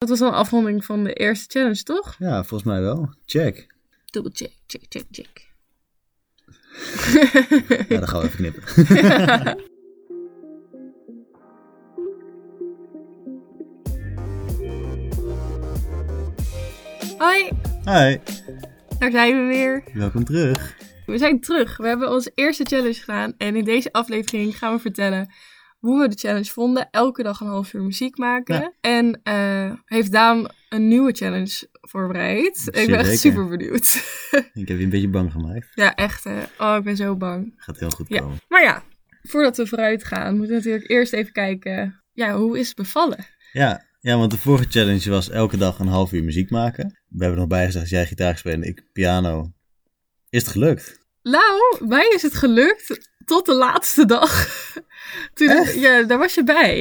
Dat was een afronding van de eerste challenge, toch? Ja, volgens mij wel. Check. Double check, check, check, check. Ja, dan gaan we even knippen. Hoi, Hi, daar zijn we weer. welkom terug. We zijn terug. We hebben onze eerste challenge gedaan. En in deze aflevering gaan we vertellen hoe we de challenge vonden. Elke dag een half uur muziek maken. Ja. En eh, heeft Daan een nieuwe challenge voorbereid. Ik ben echt super benieuwd. Ik heb je een beetje bang gemaakt. ja, echt. hè. Oh, ik ben zo bang. Gaat heel goed Ja. komen. Maar ja, voordat we vooruit gaan, moeten we natuurlijk eerst even kijken. Ja, hoe is het bevallen? Ja, ja, want de vorige challenge was elke dag een half uur muziek maken. We hebben nog bij gezegd, jij gitaar spelen en ik piano. Is het gelukt? Nou, mij is het gelukt tot de laatste dag. Toen, ja, daar was je bij.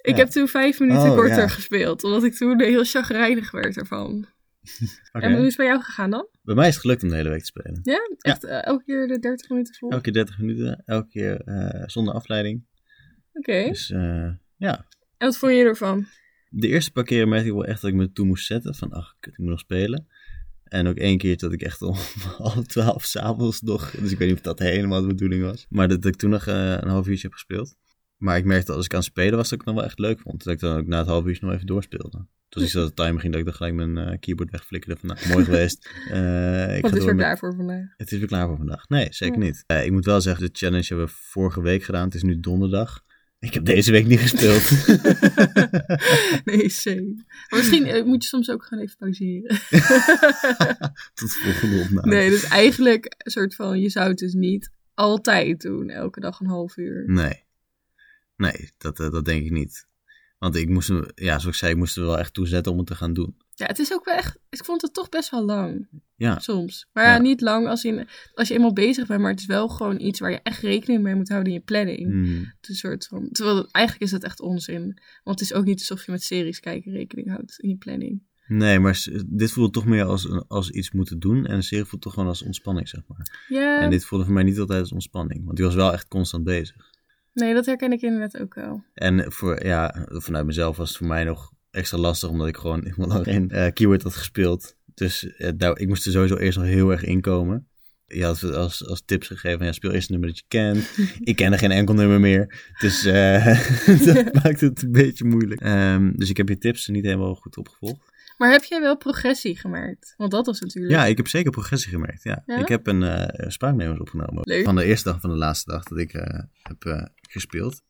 Ik Ja. heb toen vijf minuten Oh, korter ja. gespeeld, omdat ik toen heel chagrijnig werd ervan. En hoe is het bij jou gegaan dan? Bij mij is het gelukt om de hele week te spelen. Ja? Echt eh, elke keer de 30 minuten vol? Elke keer 30 minuten, elke keer eh, zonder afleiding. Oké. Dus eh, ja, En wat vond je ervan? de eerste paar keren merkte ik wel echt dat ik me toe moest zetten. Van, ach, kut, ik moet nog spelen. En ook één keer dat ik echt om half twaalf s'avonds nog... Dus ik weet niet of dat helemaal de bedoeling was. Maar dat, dat ik toen nog eh, een half uurtje heb gespeeld. Maar ik merkte dat als ik aan het spelen was, dat ik het nog wel echt leuk vond. Dat ik dan ook na het half uurtje nog even doorspeelde. Toen ik zo de timer ging, dat ik dan gelijk mijn eh, keyboard wegflikkerde. Van, nou, mooi geweest. Eh, ik Wat is er met- klaar voor vandaag? Het is weer klaar voor vandaag. Nee, zeker Ja. niet. Ik moet wel zeggen, de challenge hebben we vorige week gedaan. Het is nu donderdag. Ik heb deze week niet gespeeld. nee, same. Maar misschien eh, moet je soms ook gewoon even pauzeren. Tot de volgende opname. Nee, dus eigenlijk een soort van, je zou het dus niet altijd doen, elke dag een half uur. Nee. Nee, dat, eh, dat denk ik niet. Want ik moest, hem- ja, zoals ik zei, ik moest er wel echt toe zetten om het te gaan doen. Ja, het is ook wel echt, ik vond het toch best wel lang, Ja, soms. Maar ja, Ja. niet lang als je, als je eenmaal bezig bent, maar het is wel gewoon iets waar je echt rekening mee moet houden in je planning. Hmm. Het is een soort van, terwijl eigenlijk is het echt onzin. Want het is ook niet alsof je met series kijken rekening houdt in je planning. Nee, maar dit voelde toch meer als, als iets moeten doen. En een serie voelt toch gewoon als ontspanning, zeg maar. Ja, En dit voelde voor mij niet altijd als ontspanning. Want die was wel echt constant bezig. nee, dat herken ik inderdaad ook wel. En voor, ja, vanuit mezelf was het voor mij nog extra lastig, omdat ik gewoon helemaal lang geen eh, keyword had gespeeld. Dus eh, daar, ik moest er sowieso eerst nog heel erg inkomen. Je had als, als tips gegeven, ja, speel eerst een nummer dat je kent. ik kende geen enkel nummer meer, dus eh, dat maakt het een beetje moeilijk. Ehm, dus ik heb je tips niet helemaal goed opgevolgd. Maar heb jij wel progressie gemerkt? Want dat was natuurlijk... Ja, ik heb zeker progressie gemerkt, ja. Ja? Ik heb een spraakmemos opgenomen. Leuk. Van de eerste dag van de laatste dag dat ik heb gespeeld.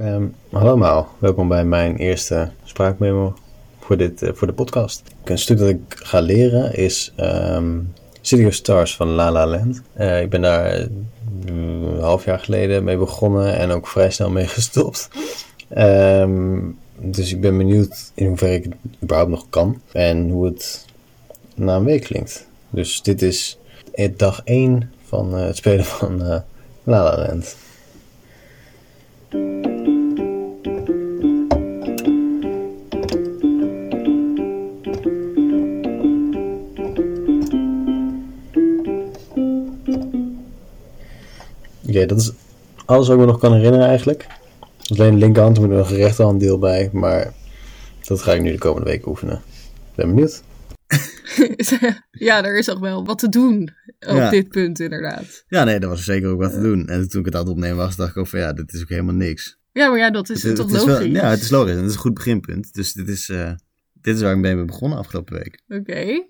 Ehm, hallo allemaal, welkom bij mijn eerste spraakmemo voor, dit, eh, voor de podcast. Een stuk dat ik ga leren is ehm, City of Stars van La La Land. Eh, ik ben daar eh, een half jaar geleden mee begonnen en ook vrij snel mee gestopt. Ehm, dus ik ben benieuwd in hoeverre ik het überhaupt nog kan en hoe het na een week klinkt. Dus dit is dag 1 van het spelen van La La Land. Oké, dat is alles wat ik me nog kan herinneren eigenlijk. Alleen de linkerhand moet er nog een rechterhand deel bij, maar dat ga ik nu de komende week oefenen. Ben benieuwd. ja, er is nog wel wat te doen op Ja. dit punt inderdaad. Ja, nee, dat was zeker ook wat te doen. En toen ik het aan het opnemen was, dacht ik ook van ja, dit is ook helemaal niks. Ja, maar ja, dat is Het- toch het is wel- logisch? ja, het is logisch en het is een goed beginpunt. Dus dit is, eh, dit is waar ik mee ben begonnen afgelopen week. Oké,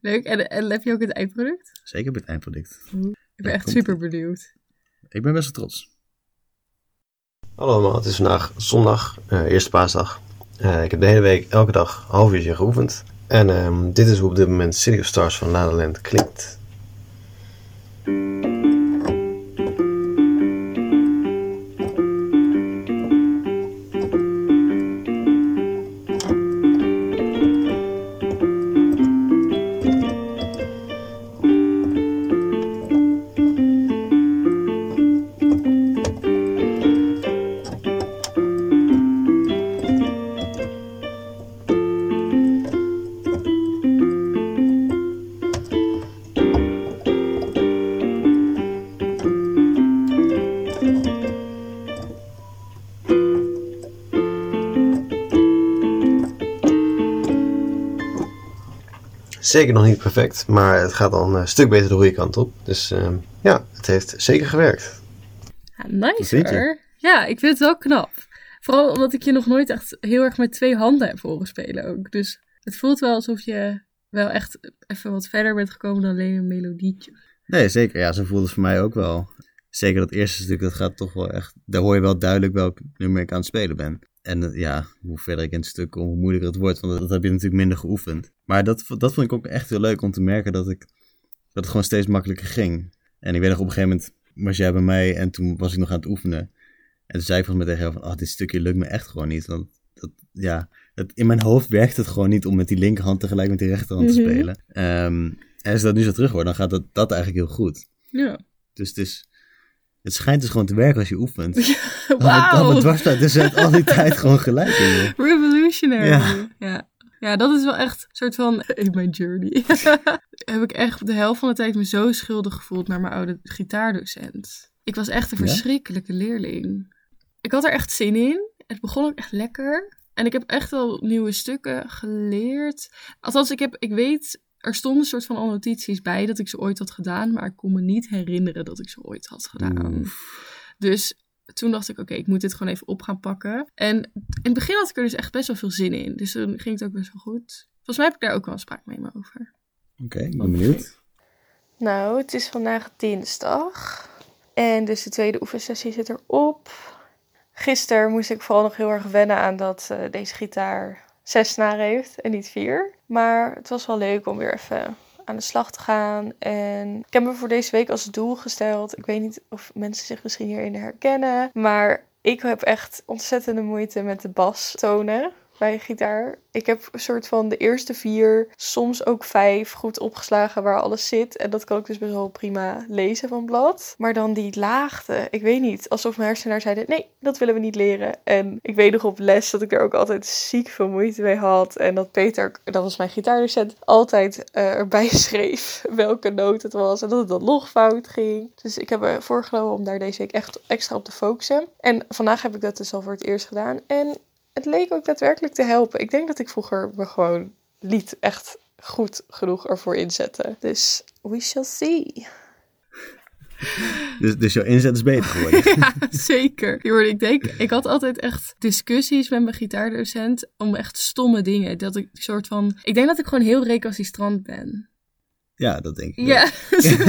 leuk. En, en heb je ook het eindproduct? Zeker bij het eindproduct. Ik ben Ja, echt super benieuwd. Ik ben best wel trots. Hallo allemaal, het is vandaag zondag, eh, eerste paasdag. Eh, ik heb de hele week elke dag half uurtje geoefend. En ehm, dit is hoe op dit moment City of Stars van La klinkt. Zeker nog niet perfect, maar het gaat al een stuk beter de goede kant op. Dus ehm, ja, het heeft zeker gewerkt. Ja, nice hoor. Ja, ik vind het wel knap. Vooral omdat ik je nog nooit echt heel erg met twee handen heb horen spelen ook. Dus het voelt wel alsof je wel echt even wat verder bent gekomen dan alleen een melodietje. Nee, zeker. Ja, zo voelde het voor mij ook wel. Zeker dat eerste stuk, dat gaat toch wel echt... Daar hoor je wel duidelijk welk nummer ik aan het spelen ben. En eh, ja, hoe verder ik in het stuk kom, hoe moeilijker het wordt. Want dat heb je natuurlijk minder geoefend. Maar dat, dat vond ik ook echt heel leuk om te merken dat, ik, dat het gewoon steeds makkelijker ging. En ik weet nog op een gegeven moment was jij bij mij en toen was ik nog aan het oefenen. En toen zei ik volgens mij tegen jou van, oh, dit stukje lukt me echt gewoon niet. Want dat, ja, het, in mijn hoofd werkt het gewoon niet om met die linkerhand tegelijk met die rechterhand te Mhm. spelen. Ehm, en als dat nu zo terug wordt, dan gaat dat, dat eigenlijk heel goed. Ja. Dus het is... Het schijnt dus gewoon te werken als je oefent. Dat het Wauw! dwarsfluit, dus het al die tijd gewoon gelijk in. Revolutionary. Ja. ja. Ja, dat is wel echt een soort van in mijn journey. heb ik echt de helft van de tijd me zo schuldig gevoeld naar mijn oude gitaardocent. Ik was echt een Ja? verschrikkelijke leerling. Ik had er echt zin in. Het begon ook echt lekker. En ik heb echt wel nieuwe stukken geleerd. Althans, ik, heb, ik weet, er stonden een soort van al notities bij dat ik ze ooit had gedaan. Maar ik kon me niet herinneren dat ik ze ooit had gedaan. Dus toen dacht ik, oké, ik moet dit gewoon even op gaan pakken. En in het begin had ik er dus echt best wel veel zin in. Dus toen ging het ook best wel goed. Volgens mij heb ik daar ook wel een spraakmemo over. Oké, ik ben benieuwd. Nou, het is vandaag dinsdag. En dus de tweede oefensessie zit erop. Gisteren moest ik vooral nog heel erg wennen aan dat eh, deze gitaar zes snaren heeft en niet vier. Maar het was wel leuk om weer even aan de slag te gaan. En ik heb me voor deze week als doel gesteld. Ik weet niet of mensen zich misschien hierin herkennen. Maar ik heb echt ontzettende moeite met de bastonen bij gitaar. Ik heb een soort van de eerste vier, soms ook vijf, goed opgeslagen waar alles zit. En dat kan ik dus best wel prima lezen van blad. Maar dan die laagte, ik weet niet, alsof mijn hersenen zeiden, nee, dat willen we niet leren. En ik weet nog op les dat ik er ook altijd ziek veel moeite mee had. En dat Peter, dat was mijn gitaardocent, altijd eh, erbij schreef welke noot het was. En dat het dan nog fout ging. Dus ik heb me voorgenomen om daar deze week echt extra op te focussen. En vandaag heb ik dat dus al voor het eerst gedaan. En het leek ook daadwerkelijk te helpen. Ik denk dat ik vroeger me gewoon niet echt goed genoeg ervoor inzette. Dus we shall see. Dus, dus jouw inzet is beter geworden. ja, zeker. Ik denk, ik had altijd echt discussies met mijn gitaardocent om echt stomme dingen. Dat ik soort van, ik denk dat ik gewoon heel recalcitrant ben. Ja, dat denk ik. Ja,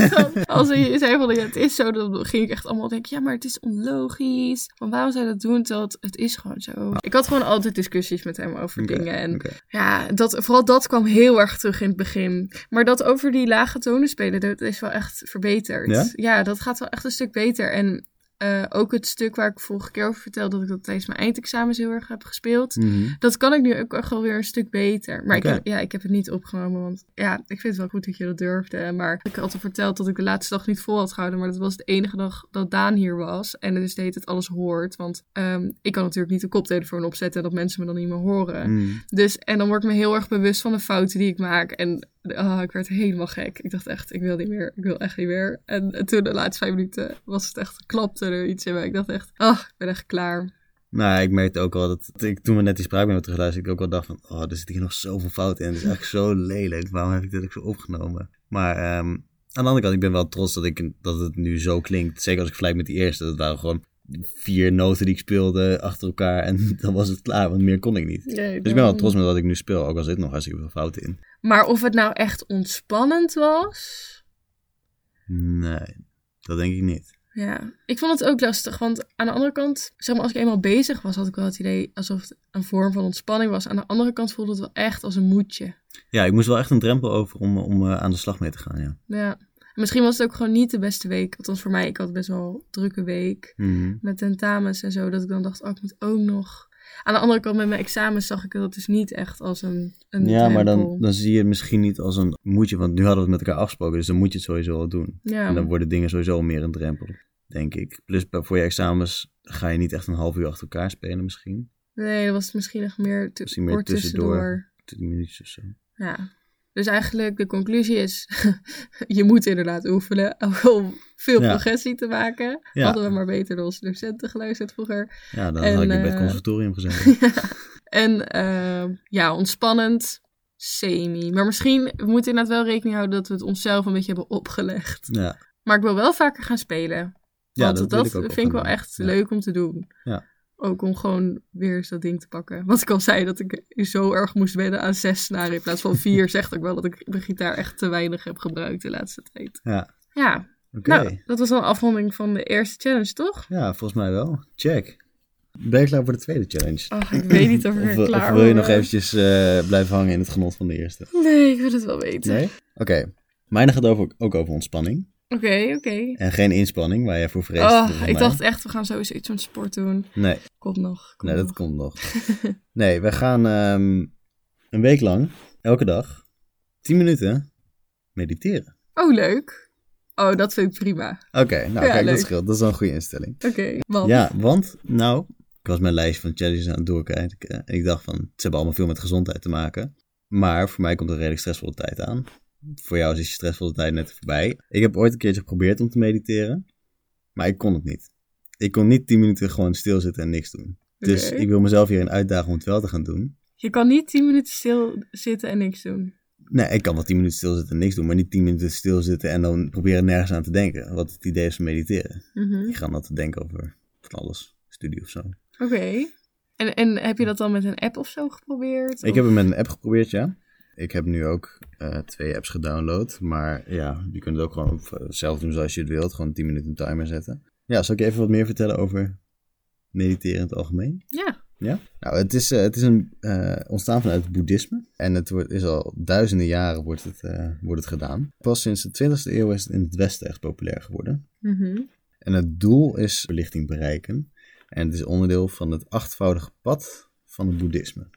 dan, als hij zei van ja, het is zo, dan ging ik echt allemaal denken, ja, maar het is onlogisch. Van waarom zou dat doen? Terwijl het, is gewoon zo. Ik had gewoon altijd discussies met hem over dingen. En ja, dat, vooral dat kwam heel erg terug in het begin. Maar dat over die lage tonen spelen, dat is wel echt verbeterd. Ja? dat gaat wel echt een stuk beter. En eh, ook het stuk waar ik vorige keer over vertelde, dat ik dat tijdens mijn eindexamens heel erg heb gespeeld. Mhm. Dat kan ik nu ook echt wel weer een stuk beter. Maar ik, heb, ja, ik heb het niet opgenomen, want ja, ik vind het wel goed dat je dat durfde. Maar ik had al verteld dat ik de laatste dag niet vol had gehouden, maar dat was de enige dag dat Daan hier was. En dus deed het alles hoort, want ehm, ik kan natuurlijk niet de koptelefoon opzetten en dat mensen me dan niet meer horen. Mhm. Dus, en dan word ik me heel erg bewust van de fouten die ik maak. En ah, ik werd helemaal gek. Ik dacht echt, ik wil niet meer. Ik wil echt niet meer. En, en toen de laatste vijf minuten was het echt, klapte er iets in me. Ik dacht echt, ah, ik ben echt klaar. Nou, ik merkte ook al dat, ik toen we net die spraak met terugluisterde, ik ook al dacht van, oh, er zit hier nog zoveel fouten in. Het is echt zo lelijk. Waarom heb ik dit ook zo opgenomen? Maar ehm, aan de andere kant, ik ben wel trots dat, ik, dat het nu zo klinkt. Zeker als ik vergelijk met die eerste. Dat waren gewoon vier noten die ik speelde achter elkaar en dan was het klaar, want meer kon ik niet. Dus ik ben wel trots met wat ik nu speel, ook al zit nog hartstikke veel fouten in. Maar of het nou echt ontspannend was. Nee, dat denk ik niet. Ja, ik vond het ook lastig. Want aan de andere kant, zeg maar, als ik eenmaal bezig was, had ik wel het idee alsof het een vorm van ontspanning was. Aan de andere kant voelde het wel echt als een moedje. Ja, ik moest wel echt een drempel over om, om eh, aan de slag mee te gaan, ja. Ja. En misschien was het ook gewoon niet de beste week. Althans voor mij, ik had best wel een drukke week. Mhm. Met tentamens en zo. Dat ik dan dacht, oh, ik moet ook nog. Aan de andere kant, met mijn examens zag ik dat dus niet echt als een, een Ja, maar dan, dan zie je het misschien niet als een moedje, want nu hadden we het met elkaar afgesproken, dus dan moet je het sowieso wel doen. Ja. En dan worden dingen sowieso meer een drempel, denk ik. Plus voor je examens ga je niet echt een half uur achter elkaar spelen misschien. Nee, dat was misschien nog meer, Misschien meer tussendoor. 10 minuutjes of zo. Ja. Dus eigenlijk de conclusie is, je moet inderdaad oefenen om veel Ja. progressie te maken. Ja. Hadden we maar beter naar onze docenten geluisterd vroeger. Ja, dan En, had ik bij het eh, conservatorium gezeten. En eh, ja, ontspannend. semi. Maar misschien we moeten inderdaad wel rekening houden dat we het onszelf een beetje hebben opgelegd. Ja, Maar ik wil wel vaker gaan spelen. ja Want dat, ik vind ik wel echt Ja. leuk om te doen. Ja. Ook om gewoon weer eens dat ding te pakken. Wat ik al zei, dat ik zo erg moest wennen aan zes snaren in plaats van vier. zegt ook wel dat ik de gitaar echt te weinig heb gebruikt de laatste tijd. Ja, Ja, oké. nou, dat was dan een afronding van de eerste challenge, toch? Ja, volgens mij wel. Check. Ben je klaar voor de tweede challenge? Ach, ik weet niet of ik Of, er of klaar wil je nog eventjes eh, blijven hangen in het genot van de eerste? Nee, ik wil het wel weten. Nee? Oké. Mijne gaat over, ook over ontspanning. Oké, oké. En geen inspanning, waar jij voor vreest. Oh, ik mij. dacht echt, we gaan sowieso iets met sport doen. Nee, Komt nog. Komt nee dat komt nog. nee, we gaan ehm, een week lang, elke dag, 10 minuten mediteren. Oh, leuk. Oh, dat vind ik prima. Oké, nou Ja, kijk, leuk. dat scheelt. Dat is wel een goede instelling. Oké, want... Ja, want, nou, ik was mijn lijst van challenges aan het doorkijken. En ik dacht van, ze hebben allemaal veel met gezondheid te maken. Maar voor mij komt er redelijk stressvolle tijd aan. Voor jou is die stressvolle tijd net voorbij. Ik heb ooit een keertje geprobeerd om te mediteren. Maar ik kon het niet. Ik kon niet 10 minuten gewoon stilzitten en niks doen. Dus ik wil mezelf hierin uitdagen om het wel te gaan doen. Je kan niet 10 minuten stil zitten en niks doen. Nee, ik kan wel 10 minuten stilzitten en niks doen. Maar niet 10 minuten stilzitten en dan proberen nergens aan te denken. Wat het idee is van mediteren. Mhm. Ik ga dan te denken over van alles. Studie of zo. Oké. En, en heb je dat dan met een app of zo geprobeerd? Ik Of- heb hem met een app geprobeerd, ja. Ik heb nu ook eh, twee apps gedownload. Maar ja, je kunt het ook gewoon eh, zelf doen zoals je het wilt. Gewoon 10 minuten timer zetten. Ja, zal ik je even wat meer vertellen over mediteren in het algemeen? Ja. Ja? Nou, het is, eh, het is een, ontstaan vanuit het boeddhisme. En het wordt, is al duizenden jaren wordt het, wordt het gedaan. Pas sinds de 20e eeuw is het in het Westen echt populair geworden. Mhm. En het doel is verlichting bereiken. En het is onderdeel van het achtvoudige pad van het boeddhisme.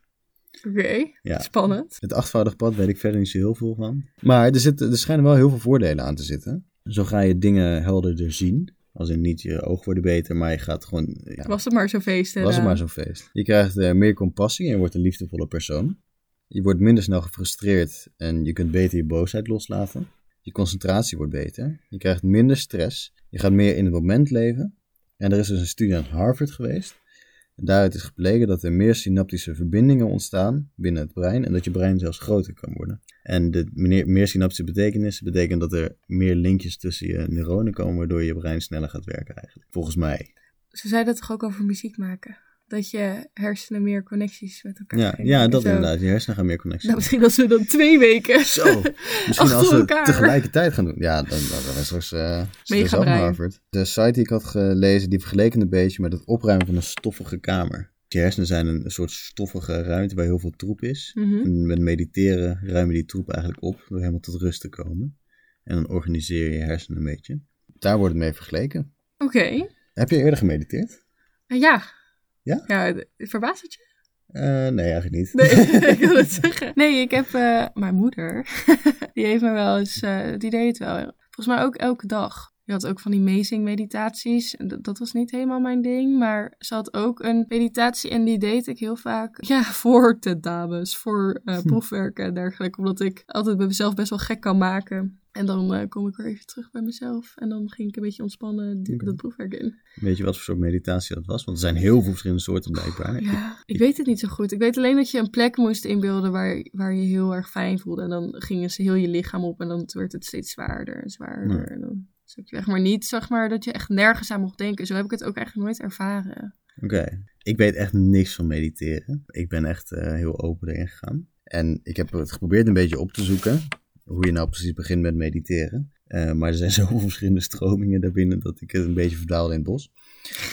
Oké. Ja. Spannend. Het achtvoudige pad weet ik verder niet zo heel veel van. Maar er, zit, er schijnen wel heel veel voordelen aan te zitten. Zo ga je dingen helderder zien. Als in niet je ogen worden beter, maar je gaat gewoon... Ja, Was het maar zo'n feest. was het maar zo'n feest. Je krijgt eh, meer compassie en je wordt een liefdevolle persoon. Je wordt minder snel gefrustreerd en je kunt beter je boosheid loslaten. Je concentratie wordt beter. Je krijgt minder stress. Je gaat meer in het moment leven. En er is dus een studie aan Harvard geweest. En daaruit is gebleken dat er meer synaptische verbindingen ontstaan binnen het brein en dat je brein zelfs groter kan worden. En de meer, synaptische betekenissen betekent dat er meer linkjes tussen je neuronen komen, waardoor je brein sneller gaat werken eigenlijk. Volgens mij. Ze zeiden toch ook over muziek maken? Dat je hersenen meer connecties met elkaar Ja, geven ja dat zo. inderdaad. Je hersenen gaan meer connecties. Nou, misschien als we dan twee weken. Zo, misschien als we elkaar. tegelijkertijd gaan doen. Ja, dan, dan, is straks uh, Mega zelf brein. Harvard. De site die ik had gelezen, die vergeleken een beetje met het opruimen van een stoffige kamer. Je hersenen zijn een soort stoffige ruimte waar heel veel troep is. Mhm. En met mediteren ruimen die troep eigenlijk op door helemaal tot rust te komen. En dan organiseer je je hersenen een beetje. Daar wordt het mee vergeleken. Oké. Heb je eerder gemediteerd? Nou ja. Ja? Ja, verbaast het je? Eh, nee, eigenlijk niet. Nee, ik wil het zeggen. Nee, ik heb eh, mijn moeder. die heeft me wel eens. eh, die deed het wel. Volgens mij ook elke dag. Je had ook van die amazing meditaties. En dat, dat was niet helemaal mijn ding. Maar ze had ook een meditatie. En die deed ik heel vaak. Ja, voor dames, Voor proefwerken en dergelijke. Omdat ik altijd bij mezelf best wel gek kan maken. En dan eh, kom ik weer even terug bij mezelf. En dan ging ik een beetje ontspannen die, dat proefwerk in. Weet je wat voor soort meditatie dat was? Want er zijn heel veel verschillende soorten blijkbaar. Ja, ik weet het niet zo goed. Ik weet alleen dat je een plek moest inbeelden waar, waar je heel erg fijn voelde. En dan gingen ze heel je lichaam op en dan werd het steeds zwaarder en zwaarder. Ja. En dan zat je weg. Maar niet, zeg maar, dat je echt nergens aan mocht denken. Zo heb ik het ook eigenlijk nooit ervaren. Oké, ik weet echt niks van mediteren. Ik ben echt eh, heel open erin gegaan. En ik heb het geprobeerd een beetje op te zoeken. Hoe je nou precies begint met mediteren. Eh, maar er zijn zoveel verschillende stromingen daarbinnen dat ik het een beetje verdwaalde in het bos.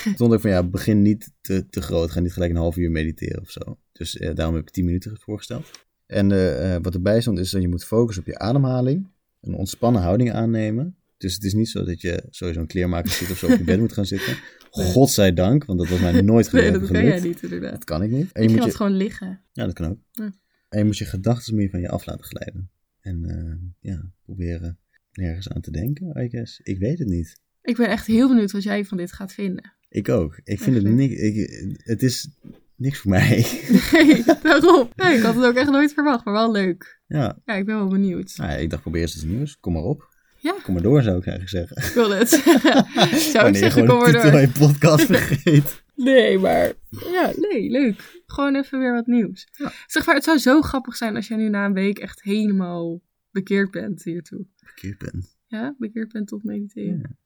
Toen dacht ik van ja, begin niet te, te groot. Ga niet gelijk een half uur mediteren of zo. Dus eh, daarom heb ik 10 minuten voorgesteld. En eh, wat erbij stond is dat je moet focussen op je ademhaling. Een ontspannen houding aannemen. Dus het is niet zo dat je sowieso een kleermaker zit of zo op je bed moet gaan zitten. Nee. Godzijdank, want dat was mij nooit Nee, gelukt. dat kan jij niet inderdaad. Dat kan ik niet. En je je moet je, gewoon liggen. ja, dat kan ook. Ja. En je moet je gedachten meer van je af laten glijden. En eh, ja, proberen nergens aan te denken, I guess. Ik weet het niet. Ik ben echt heel benieuwd wat jij van dit gaat vinden. Ik ook. Ik vind het niks. Ik, het is niks voor mij. Nee, daarom. Nee, ik had het ook echt nooit verwacht, maar wel leuk. ja, Ja, ik ben wel benieuwd. nou ja, ik dacht probeer eens iets nieuws. Kom maar op. Ja. Kom maar door, zou ik eigenlijk zeggen. Ik wil het. Zou ik Wanneer zeggen, kom de maar door. je podcast vergeet. Nee, maar ja, nee, leuk. Gewoon even weer wat nieuws. Ja. Zeg maar, het zou zo grappig zijn als jij nu na een week echt helemaal bekeerd bent hiertoe. Verkeerd ben. Ja, bekeerd bent tot mediteren.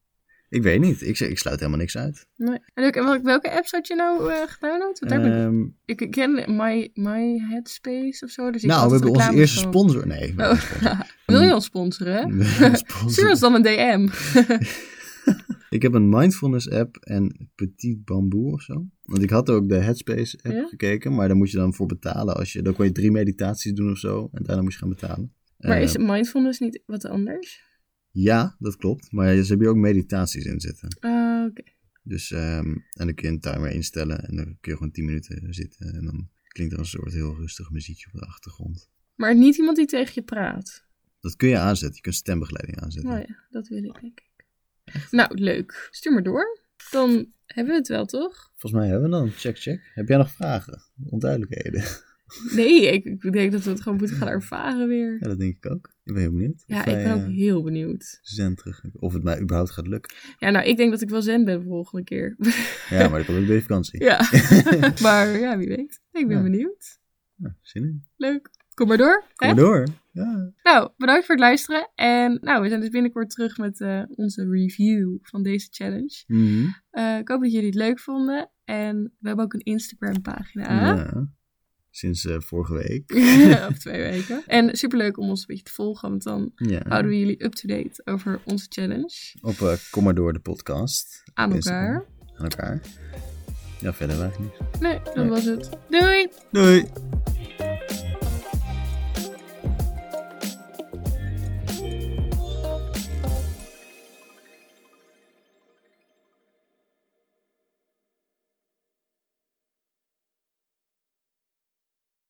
Ik weet niet. Ik, zeg- ik sluit helemaal niks uit. Nee. En welke, welke- apps had je nou eh gedownload? Want daar ben ik, Ehm, ik ken My, My Headspace of zo. Dus ik nou, we hebben onze eerste van. sponsor. Nee, Oh. sponsor. Wil je ons sponsoren? Stuur ons dan een DM. Ik heb een mindfulness app en Petit Bamboe of zo. Want ik had ook de Headspace app Ja? gekeken, maar daar moet je dan voor betalen. Als je, dan kon je drie meditaties doen of zo en daarna moest je gaan betalen. Maar Eh, is mindfulness niet wat anders? Ja, dat klopt. Maar ze hebben hier ook meditaties in zitten. Ah, Oké. Dus, ehm, en dan kun je een timer instellen en dan kun je gewoon 10 minuten zitten. En dan klinkt er een soort heel rustig muziekje op de achtergrond. Maar niet iemand die tegen je praat. Dat kun je aanzetten. Je kunt stembegeleiding aanzetten. Nou ja, dat wil ik Nou, leuk. Stuur maar door. Dan hebben we het wel, toch? Volgens mij hebben we dan. Check, check. Heb jij nog vragen? Onduidelijkheden? Nee, ik, ik denk dat we het gewoon moeten gaan ervaren weer. Ja, dat denk ik ook. Ik ben heel benieuwd. Ja, ik ben ook eh, heel benieuwd. zen terug. Of het mij überhaupt gaat lukken. Ja, nou, ik denk dat ik wel zen ben de volgende keer. Ja, maar ik wil ook deze vakantie. ja. maar ja, wie weet. Ik ben Ja. benieuwd. Ja, zin in. Leuk. Kom maar door. Kom hè? maar door. Ja. Nou, bedankt voor het luisteren. En nou, we zijn dus binnenkort terug met eh, onze review van deze challenge. Mhm. Eh, ik hoop dat jullie het leuk vonden. En we hebben ook een Instagram pagina. Ja. Sinds eh, vorige week. of twee weken. En superleuk om ons een beetje te volgen, want dan Ja. houden we jullie up-to-date over onze challenge. Op Kom maar door de podcast. Aan elkaar. Instagram. Aan elkaar. Ja, verder eigenlijk niet. Nee, dat Nee. was het. Doei! Doei!